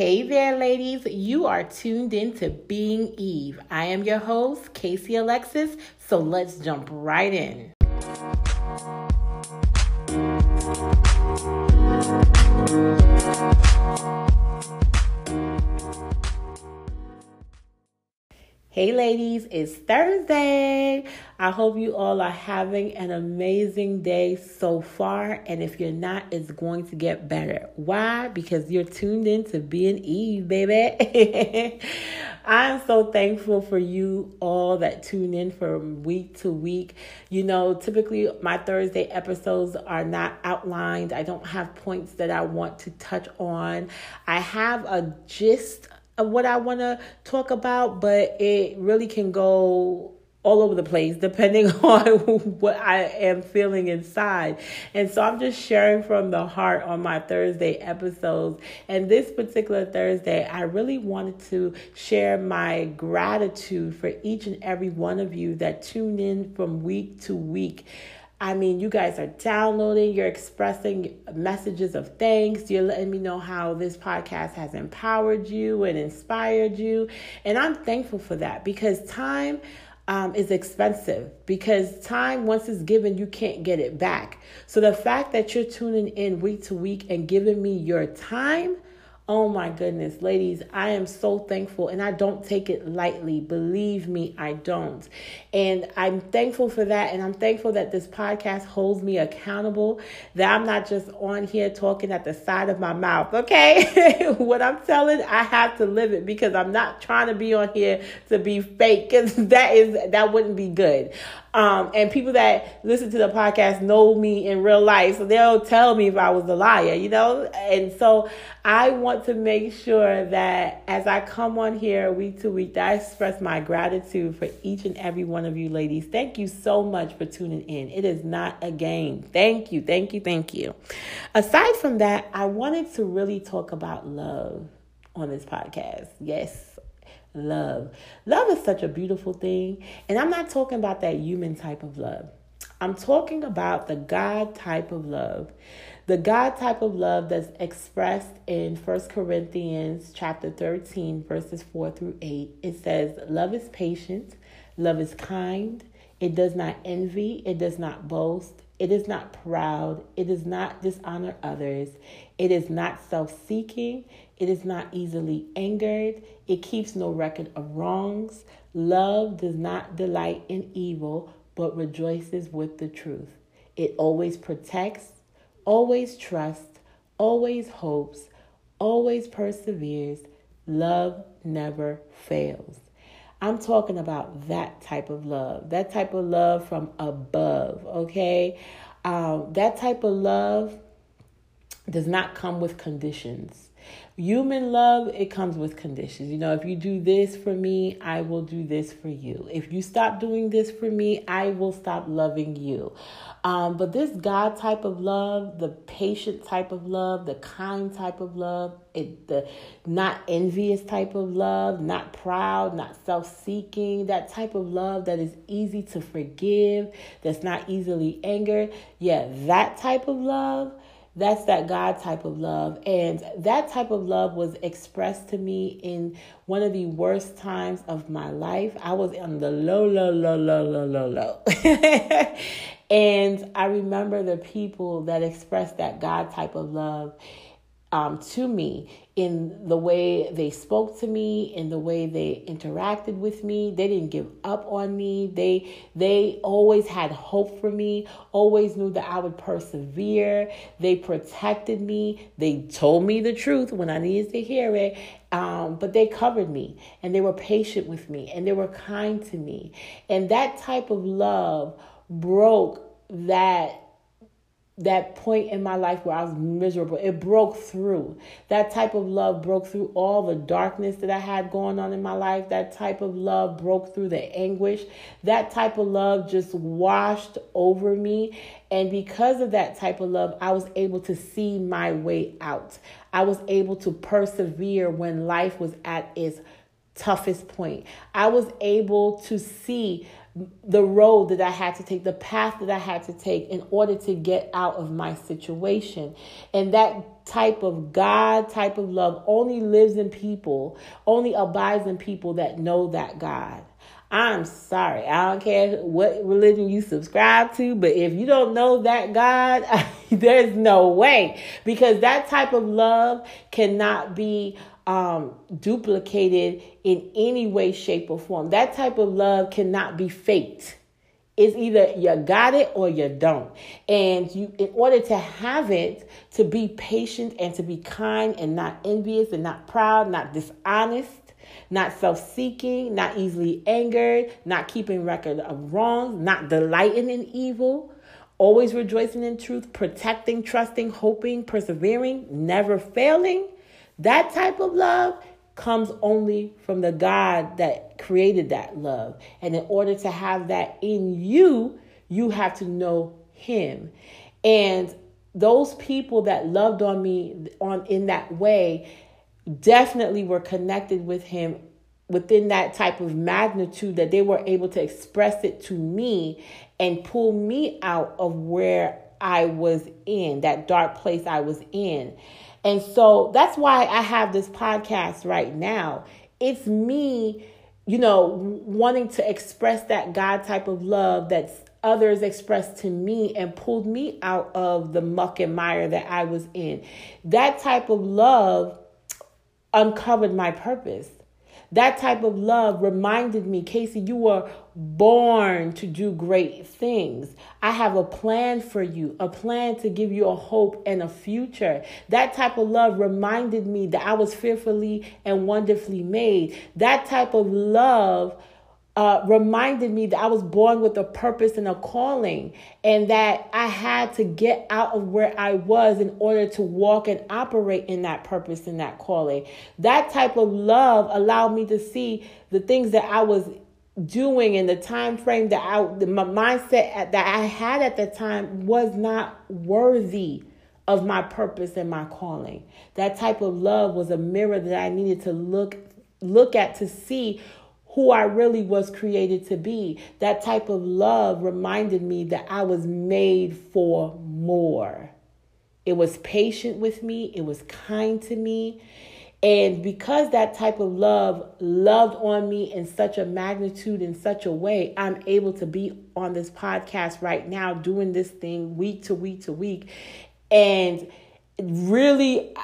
Hey there, ladies. You are tuned in to Being Eve. I am your host, Casey Alexis, so let's jump right in. Hey, ladies, it's Thursday. I hope you all are having an amazing day so far. And if you're not, it's going to get better. Why? Because you're tuned in to Being Eve, baby. I'm so thankful for you all that tune in from week to week. You know, typically my Thursday episodes are not outlined, I don't have points that I want to touch on. I have a gist what I want to talk about, but it really can go all over the place depending on what I am feeling inside. And so I'm just sharing from the heart on my Thursday episodes. And this particular Thursday, I really wanted to share my gratitude for each and every one of you that tune in from week to week. I mean, you guys are downloading, you're expressing messages of thanks. You're letting me know how this podcast has empowered you and inspired you. And I'm thankful for that because time um, is expensive because time, once it's given, you can't get it back. So the fact that you're tuning in week to week and giving me your time Oh my goodness, ladies, I am so thankful and I don't take it lightly. Believe me, I don't. And I'm thankful for that. And I'm thankful that this podcast holds me accountable, that I'm not just on here talking at the side of my mouth, okay? what I'm telling, I have to live it because I'm not trying to be on here to be fake because that is that wouldn't be good. Um, and people that listen to the podcast know me in real life, so they'll tell me if I was a liar, you know? And so I want to make sure that as I come on here week to week, I express my gratitude for each and every one of you ladies. Thank you so much for tuning in. It is not a game. Thank you, thank you, thank you. Aside from that, I wanted to really talk about love on this podcast. Yes, love. Love is such a beautiful thing. And I'm not talking about that human type of love, I'm talking about the God type of love. The God type of love that's expressed in First Corinthians chapter 13, verses 4 through 8. It says, Love is patient, love is kind, it does not envy, it does not boast, it is not proud, it does not dishonor others, it is not self seeking, it is not easily angered. It keeps no record of wrongs. Love does not delight in evil, but rejoices with the truth. It always protects, always trusts, always hopes, always perseveres. Love never fails. I'm talking about that type of love, that type of love from above, okay? Um, that type of love does not come with conditions. Human love, it comes with conditions. You know, if you do this for me, I will do this for you. If you stop doing this for me, I will stop loving you. Um, but this God type of love, the patient type of love, the kind type of love, it the not envious type of love, not proud, not self-seeking, that type of love that is easy to forgive, that's not easily angered. Yeah, that type of love that's that God type of love. And that type of love was expressed to me in one of the worst times of my life. I was on the low, low, low, low, low, low, low. and I remember the people that expressed that God type of love um, to me in the way they spoke to me, in the way they interacted with me. They didn't give up on me. They they always had hope for me. Always knew that I would persevere. They protected me. They told me the truth when I needed to hear it. Um, but they covered me and they were patient with me and they were kind to me. And that type of love broke that that point in my life where I was miserable. It broke through. That type of love broke through all the darkness that I had going on in my life. That type of love broke through the anguish. That type of love just washed over me. And because of that type of love, I was able to see my way out. I was able to persevere when life was at its toughest point. I was able to see the road that I had to take, the path that I had to take in order to get out of my situation. And that type of God type of love only lives in people, only abides in people that know that God. I'm sorry. I don't care what religion you subscribe to, but if you don't know that God, there's no way because that type of love cannot be um, duplicated in any way, shape, or form. That type of love cannot be faked. It's either you got it or you don't. And you in order to have it, to be patient and to be kind and not envious and not proud, not dishonest, not self seeking, not easily angered, not keeping record of wrongs, not delighting in evil, always rejoicing in truth, protecting, trusting, hoping, persevering, never failing. That type of love comes only from the God that created that love. And in order to have that in you, you have to know Him. And those people that loved on me on in that way definitely were connected with him within that type of magnitude that they were able to express it to me and pull me out of where I was in, that dark place I was in. And so that's why I have this podcast right now. It's me, you know, wanting to express that God type of love that's others expressed to me and pulled me out of the muck and mire that I was in. That type of love uncovered my purpose. That type of love reminded me, Casey, you were born to do great things. I have a plan for you, a plan to give you a hope and a future. That type of love reminded me that I was fearfully and wonderfully made. That type of love uh, reminded me that I was born with a purpose and a calling, and that I had to get out of where I was in order to walk and operate in that purpose and that calling. That type of love allowed me to see the things that I was doing in the time frame that I, the, my mindset that I had at the time was not worthy of my purpose and my calling. That type of love was a mirror that I needed to look look at to see who I really was created to be. That type of love reminded me that I was made for more. It was patient with me, it was kind to me. And because that type of love loved on me in such a magnitude, in such a way, I'm able to be on this podcast right now, doing this thing week to week to week. And really,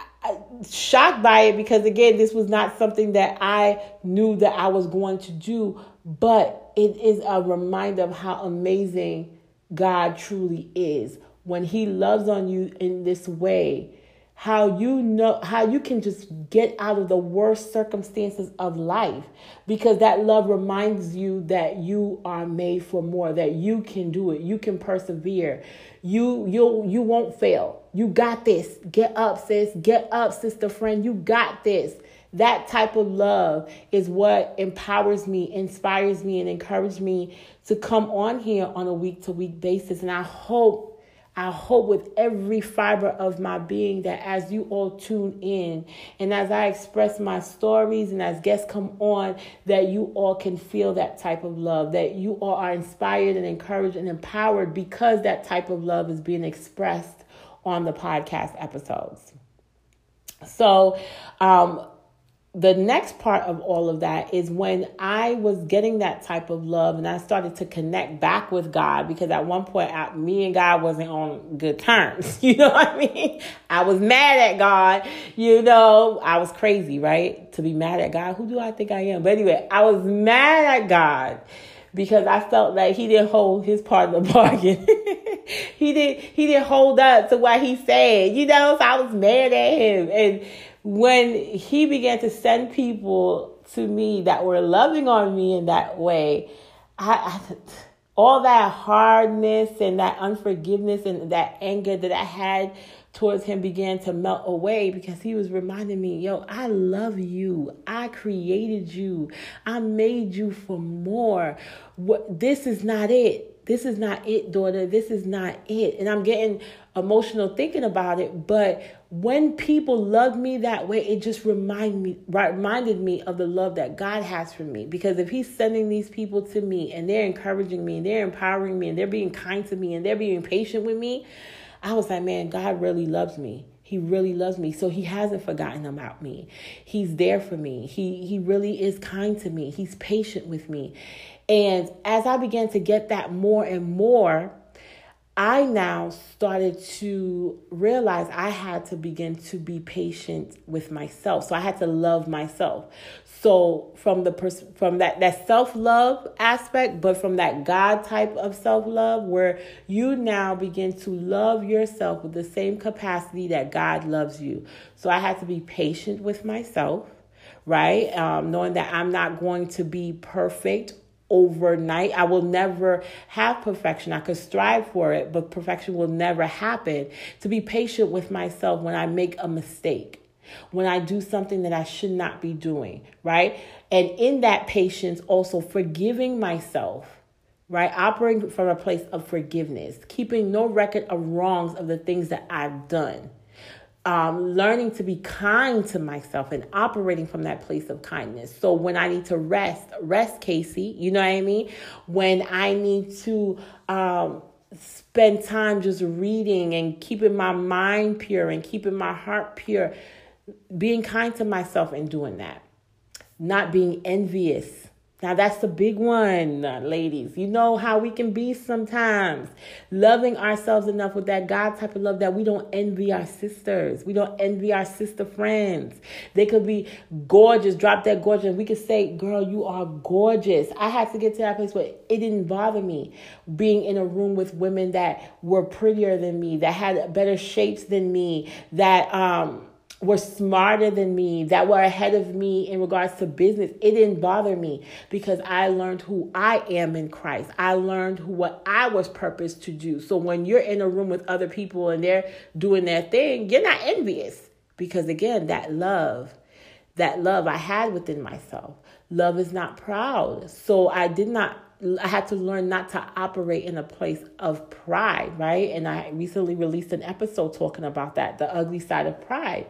shocked by it because again this was not something that i knew that i was going to do but it is a reminder of how amazing god truly is. When he loves on you in this way how you know how you can just get out of the worst circumstances of life because that love reminds you that you are made for more that you can do it you can persevere you you you won't fail. You got this. Get up sis. Get up sister friend. You got this. That type of love is what empowers me inspires me and encourages me to come on here on a week to week basis. And i hope I hope with every fiber of my being that as you all tune in and as I express my stories and as guests come on, that you all can feel that type of love, that you all are inspired and encouraged and empowered because that type of love is being expressed on the podcast episodes. So, um, the next part of all of that is when I was getting that type of love and I started to connect back with God because at one point I, me and God wasn't on good terms. You know what I mean? I was mad at God. You know, I was crazy, right? To be mad at God. Who do I think I am? But anyway, I was mad at God because I felt like he didn't hold his part of the bargain. he did he didn't hold up to what he said, you know, so I was mad at him. And when he began to send people to me that were loving on me in that way, I, I, all that hardness and that unforgiveness and that anger that I had towards him began to melt away because he was reminding me, yo, I love you. I created you. I made you for more. What this is not it this is not it, daughter. This is not it. And I'm getting emotional thinking about it. But when people love me that way, it just remind me reminded me of the love that God has for me. Because if He's sending these people to me and they're encouraging me and they're empowering me and they're being kind to me and they're being patient with me, I was like, man, God really loves me. He really loves me. So he hasn't forgotten about me. He's there for me. He he really is kind to me. He's patient with me. And as I began to get that more and more, I now started to realize I had to begin to be patient with myself. So I had to love myself. So from the pers- from that that self-love aspect, but from that God type of self-love where you now begin to love yourself with the same capacity that God loves you. So I had to be patient with myself, right? Um, knowing that I'm not going to be perfect overnight. I will never have perfection. I could strive for it, but perfection will never happen. To be patient with myself when I make a mistake, when I do something that I should not be doing, right? And in that patience, also forgiving myself. Right, operating from a place of forgiveness, keeping no record of wrongs of the things that I've done um, learning to be kind to myself and operating from that place of kindness. So when I need to rest, rest, Casey, you know what I mean? When I need to um, spend time just reading and keeping my mind pure and keeping my heart pure, being kind to myself and doing that, not being envious now, that's the big one, ladies. You know how we can be sometimes. Loving ourselves enough with that God type of love that we don't envy our sisters. We don't envy our sister friends. They could be gorgeous, drop that gorgeous. We could say, girl, you are gorgeous. I had to get to that place where it didn't bother me being in a room with women that were prettier than me, that had better shapes than me, that, um, were smarter than me, that were ahead of me in regards to business, it didn't bother me because I learned who I am in Christ. I learned what I was purposed to do. So when you're in a room with other people and they're doing their thing, you're not envious because again, that love, that love I had within myself. Love is not proud. So I did not I had to learn not to operate in a place of pride, right? And I recently released an episode talking about that, the ugly side of pride.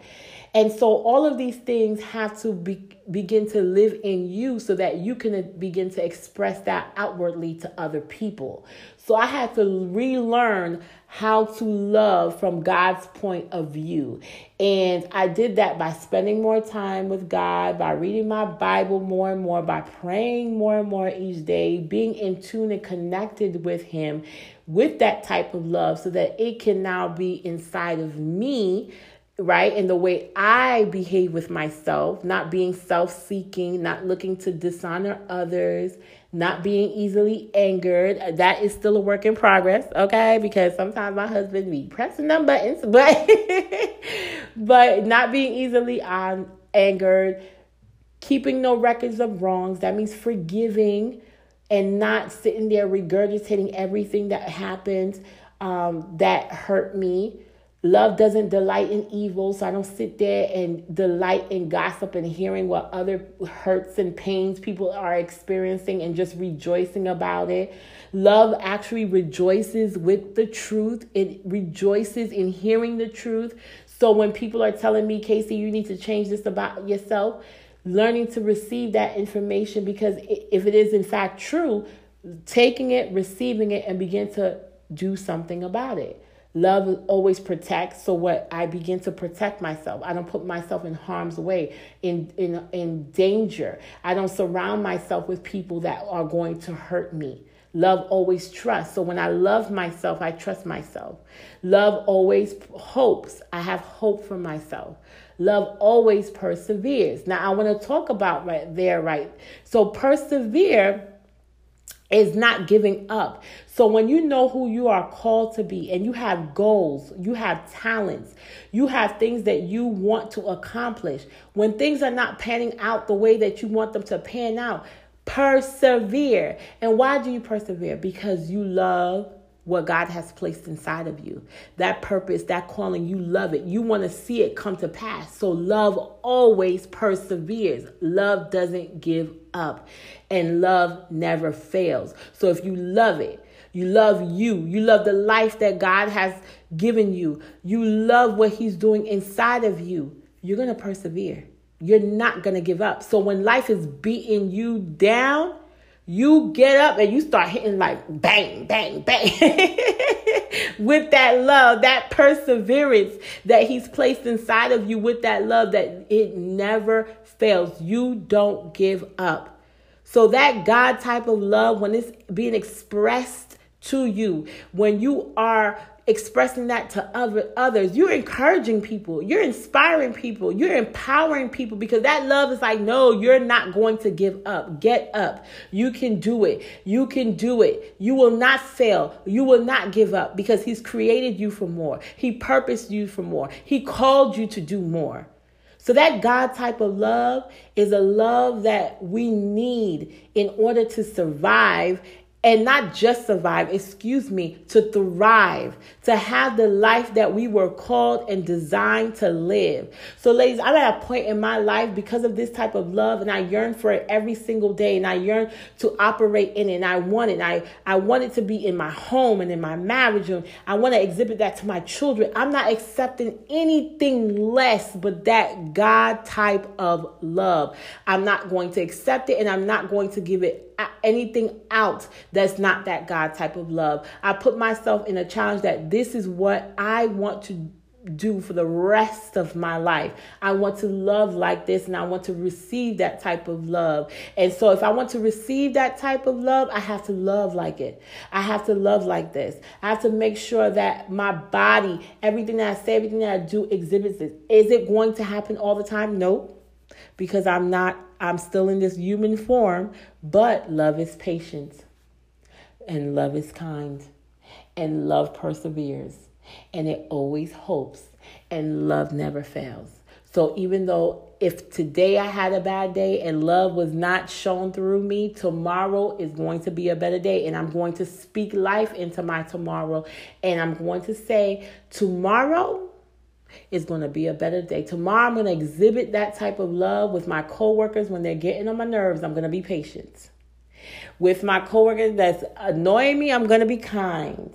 And so all of these things have to be, begin to live in you so that you can begin to express that outwardly to other people. So I had to relearn how to love from God's point of view. And I did that by spending more time with God, by reading my Bible more and more, by praying more and more each day, being in tune and connected with Him with that type of love so that it can now be inside of me right? And the way I behave with myself, not being self seeking, not looking to dishonor others, not being easily angered. That is still a work in progress, okay? Because sometimes my husband be pressing them buttons, but but not being easily um, angered, keeping no records of wrongs. That means forgiving and not sitting there regurgitating everything that happened um, that hurt me Love doesn't delight in evil, so I don't sit there and delight in gossip and hearing what other hurts and pains people are experiencing and just rejoicing about it. Love actually rejoices with the truth, it rejoices in hearing the truth. So when people are telling me, Casey, you need to change this about yourself, learning to receive that information because if it is in fact true, taking it, receiving it, and begin to do something about it. Love always protects. So what I begin to protect myself. I don't put myself in harm's way, in in in danger. I don't surround myself with people that are going to hurt me. Love always trusts. So when I love myself, I trust myself. Love always hopes. I have hope for myself. Love always perseveres. Now I want to talk about right there, right? So persevere is not giving up. So when you know who you are called to be and you have goals, you have talents, you have things that you want to accomplish, when things are not panning out the way that you want them to pan out, persevere. And why do you persevere? Because you love what God has placed inside of you. That purpose, that calling, you love it. You want to see it come to pass. So love always perseveres. Love doesn't give up. And love never fails. So if you love it, you love you, you love the life that God has given you, you love what He's doing inside of you, you're going to persevere. You're not going to give up. So when life is beating you down, you get up and you start hitting like bang, bang, bang with that love, that perseverance that He's placed inside of you with that love that it never fails. You don't give up. So, that God type of love, when it's being expressed to you, when you are expressing that to other others. You're encouraging people. You're inspiring people. You're empowering people because that love is like, no, you're not going to give up. Get up. You can do it. You can do it. You will not fail. You will not give up because he's created you for more. He purposed you for more. He called you to do more. So that God type of love is a love that we need in order to survive and not just survive, excuse me, to thrive, to have the life that we were called and designed to live. So, ladies, I'm at a point in my life because of this type of love, and I yearn for it every single day, and I yearn to operate in it, and I want it. I, I want it to be in my home and in my marriage, and I want to exhibit that to my children. I'm not accepting anything less but that God type of love. I'm not going to accept it, and I'm not going to give it anything out that's not that God type of love. I put myself in a challenge that this is what I want to do for the rest of my life. I want to love like this and I want to receive that type of love. And so if I want to receive that type of love, I have to love like it. I have to love like this. I have to make sure that my body, everything that I say, everything that I do exhibits this. Is it going to happen all the time? No. Because I'm not I'm still in this human form, but love is patient and love is kind and love perseveres and it always hopes and love never fails. So even though if today I had a bad day and love was not shown through me, tomorrow is going to be a better day. And I'm going to speak life into my tomorrow. And I'm going to say, tomorrow is going to be a better day. Tomorrow, I'm going to exhibit that type of love with my coworkers when they're getting on my nerves. I'm going to be patient. With my coworkers that's annoying me, I'm going to be kind.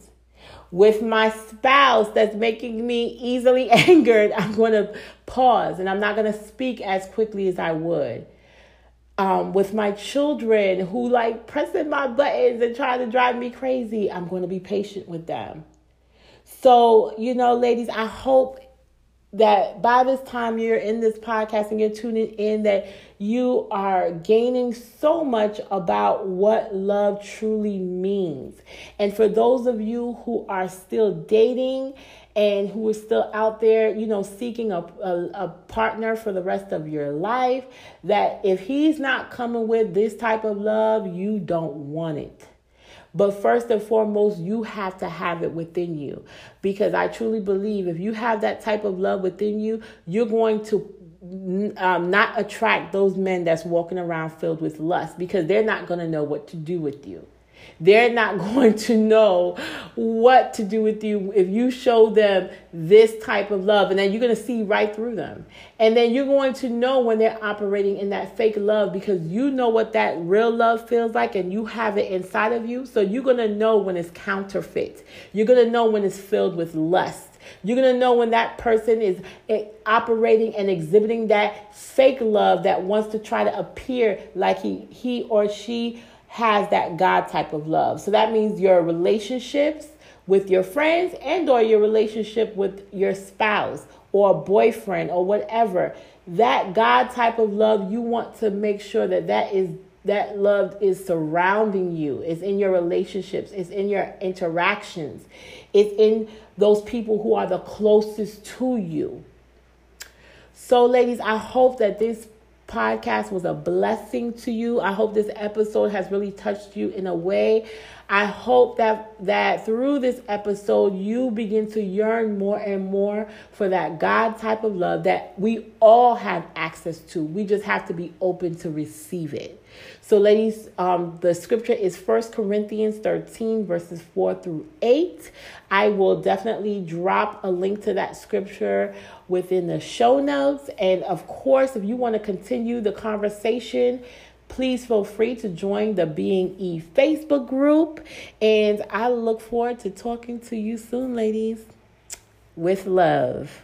With my spouse that's making me easily angered, I'm going to pause and I'm not going to speak as quickly as I would. Um, with my children who like pressing my buttons and trying to drive me crazy, I'm going to be patient with them. So, you know, ladies, I hope that by this time you're in this podcast and you're tuning in that you are gaining so much about what love truly means. And for those of you who are still dating and who are still out there, you know, seeking a, a, a, partner for the rest of your life, that if he's not coming with this type of love, you don't want it. But first and foremost, you have to have it within you. Because I truly believe if you have that type of love within you, you're going to um, not attract those men that's walking around filled with lust because they're not going to know what to do with you. They're not going to know what to do with you if you show them this type of love. And then you're going to see right through them. And then you're going to know when they're operating in that fake love because you know what that real love feels like and you have it inside of you. So you're going to know when it's counterfeit. You're going to know when it's filled with lust. You're going to know when that person is eh, operating and exhibiting that fake love that wants to try to appear like he, he or she has that God type of love. So that means your relationships with your friends and or your relationship with your spouse or boyfriend or whatever. That God type of love, you want to make sure that that is that love is surrounding you. It's in your relationships, it's in your interactions. It's in those people who are the closest to you. So ladies, I hope that this podcast was a blessing to you. I hope this episode has really touched you in a way. I hope that that through this episode you begin to yearn more and more for that God type of love that we all have access to. We just have to be open to receive it. So, ladies, um, the scripture is First Corinthians 13, verses 4 through 8. I will definitely drop a link to that scripture within the show notes. And of course, if you want to continue the conversation, please feel free to join the Being E Facebook group. And I look forward to talking to you soon, ladies, with love.